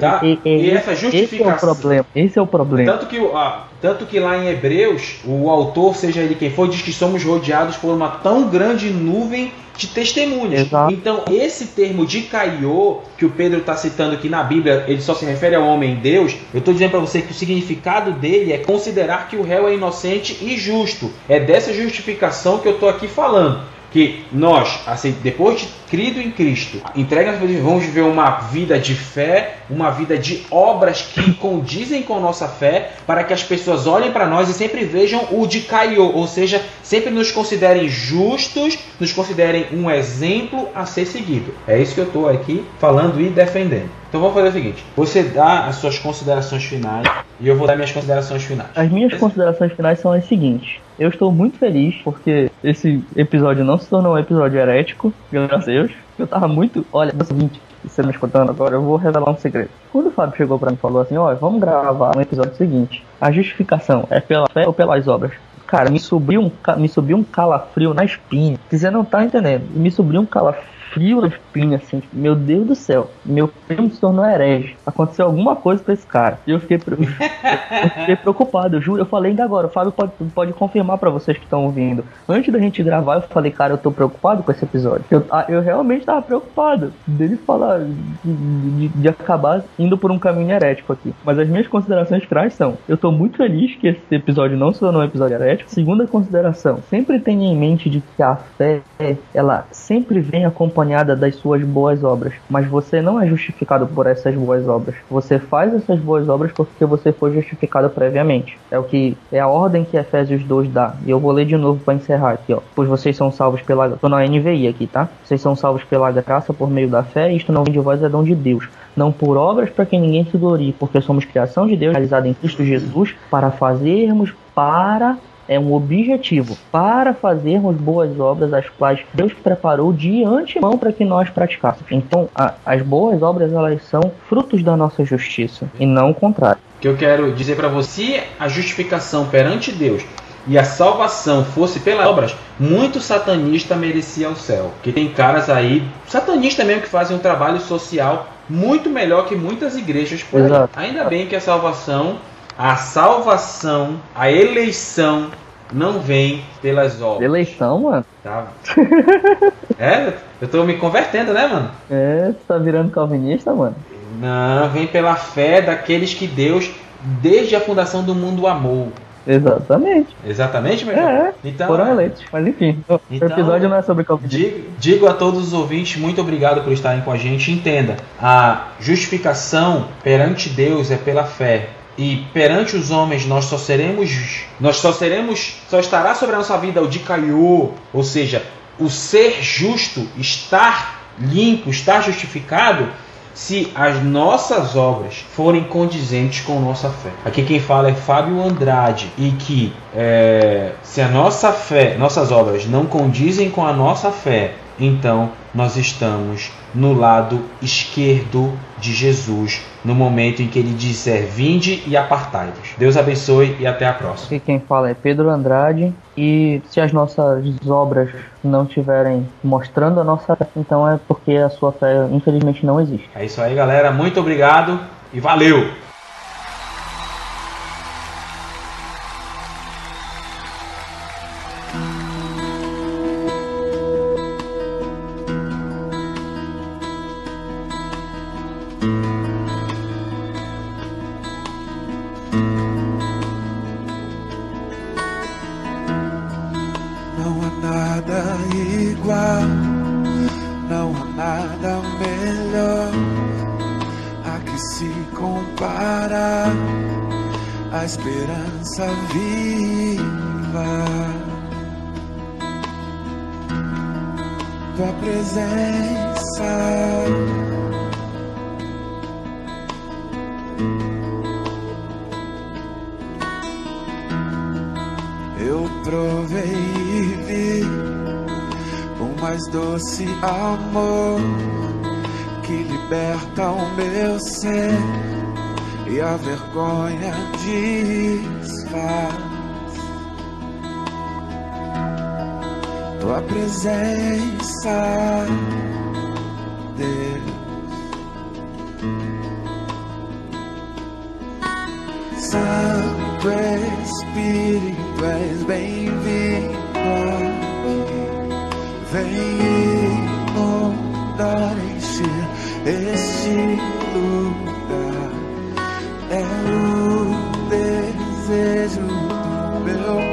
Tá? E, e, E essa justificação. Esse é o problema. Esse é o problema. Tanto que, ó, tanto que lá em Hebreus, o autor, seja ele quem for, diz que somos rodeados por uma tão grande nuvem de testemunhas. Exato. Então, esse termo de Caiô, que o Pedro está citando aqui na Bíblia, ele só se refere ao homem Deus. Eu estou dizendo para você que o significado dele é considerar que o réu é inocente e justo. É dessa justificação que eu estou aqui falando que nós, assim, depois de crido em Cristo, entrega vamos viver uma vida de fé, uma vida de obras que condizem com nossa fé, para que as pessoas olhem para nós e sempre vejam o de Caiô, ou seja, sempre nos considerem justos, nos considerem um exemplo a ser seguido. É isso que eu estou aqui falando e defendendo. Então vamos fazer o seguinte: você dá as suas considerações finais e eu vou dar minhas considerações finais. As minhas considerações finais são as seguintes. Eu estou muito feliz porque esse episódio não se tornou um episódio herético, graças a Deus. Eu tava muito. Olha, é o seguinte, você me escutando agora, eu vou revelar um segredo. Quando o Fábio chegou pra mim e falou assim: Ó, vamos gravar um episódio seguinte. A justificação é pela fé ou pelas obras? Cara, me subiu um, me subiu um calafrio na espinha. Você não tá entendendo. Me subiu um calafrio na espinha, assim. tipo, Meu Deus do céu. Meu primo se tornou herege. Aconteceu alguma coisa com esse cara. E eu fiquei, eu fiquei preocupado, eu juro. Eu falei ainda agora. O Fábio pode, pode confirmar pra vocês que estão ouvindo. Antes da gente gravar, eu falei, cara, eu tô preocupado com esse episódio. Eu, ah, eu realmente tava preocupado dele falar de, de- de acabar indo por um caminho herético aqui. Mas as minhas considerações finais são: eu tô muito feliz que esse episódio não se tornou um episódio herético. Segunda consideração: sempre tenha em mente de que a fé, ela sempre vem acompanhada das suas boas obras. Mas você não é justificado por essas boas obras. Você faz essas boas obras porque você foi justificado previamente. É o que é a ordem que Efésios 2 dá. E eu vou ler de novo para encerrar aqui, ó. Pois vocês são salvos pela tô na NVI aqui, tá? Vocês são salvos pela graça por meio da fé, e isto não vem de vós, é dom de Deus. Não por obras para que ninguém se glorie, porque somos criação de Deus, realizada em Cristo Jesus, para fazermos para é um objetivo para fazermos boas obras, as quais Deus preparou de antemão para que nós praticássemos. Então, a- as boas obras elas são frutos da nossa justiça e não o contrário. que eu quero dizer para você, a justificação perante Deus e a salvação fosse pelas obras, muito satanista merecia o céu. Porque tem caras aí, satanistas mesmo, que fazem um trabalho social muito melhor que muitas igrejas por aí. Exato. Ainda bem que a salvação, a salvação, a eleição não vem pelas obras. Eleição, mano. Tá? é, eu tô me convertendo, né, mano? É, tu tá virando calvinista, mano. Não, vem pela fé daqueles que Deus, desde a fundação do mundo, amou. Exatamente. Exatamente, meu É, irmão? Então, Foram eleitos. Mas enfim, o Então, episódio não é sobre calvinismo. digo, digo a todos os ouvintes, muito obrigado por estarem com a gente. Entenda, a justificação perante Deus é pela fé. E perante os homens nós só seremos, nós só seremos, só estará sobre a nossa vida o de Caiô, ou seja, o ser justo, estar limpo, estar justificado, se as nossas obras forem condizentes com nossa fé. Aqui quem fala é Fábio Andrade e que é, se a nossa fé, nossas obras não condizem com a nossa fé, então nós estamos no lado esquerdo de Jesus no momento em que ele disser vinde e apartai-vos. Deus abençoe e até a próxima. Aqui quem fala é Pedro Andrade. E se as nossas obras não estiverem mostrando a nossa fé, então é porque a sua fé infelizmente não existe. É isso aí, galera. Muito obrigado e valeu!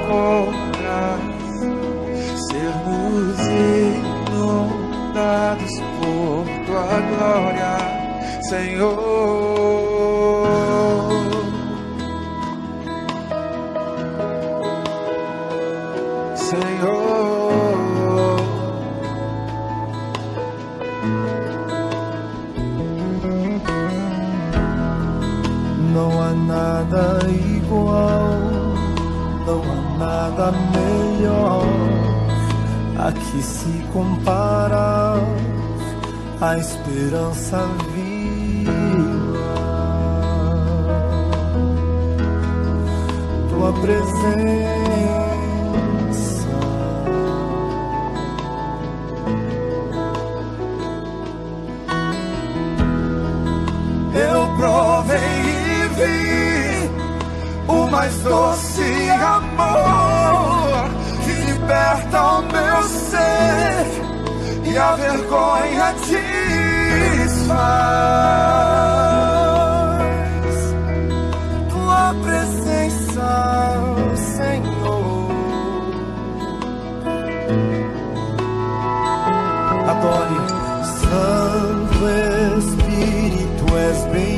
compras, sermos inundados por tua glória, Senhor. nada melhor a que se compara a esperança viva. Tua presença. Eu provei e vi o mais doce amor amor que liberta o meu ser e a vergonha desfaz. Tua presença, Senhor. Adore, Santo Espírito, és bem.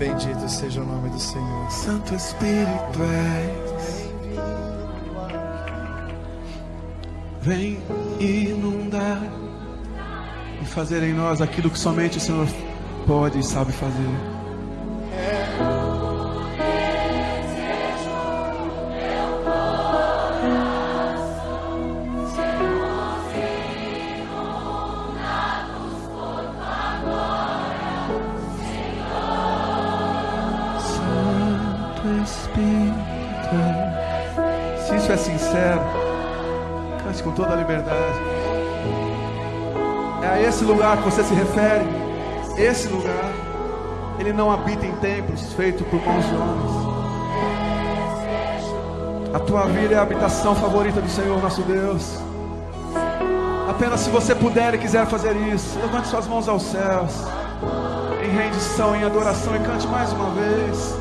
Bendito seja o nome do Senhor. Santo Espírito és. Vem inundar e fazer em nós aquilo que somente o Senhor pode e sabe fazer. Toda a liberdade. É a esse lugar que você se refere. Esse lugar. Ele não habita em templos feitos por mãos de homens. A tua vida é a habitação favorita do Senhor nosso Deus. Apenas se você puder e quiser fazer isso, levante suas mãos aos céus. Em rendição, em adoração e cante mais uma vez.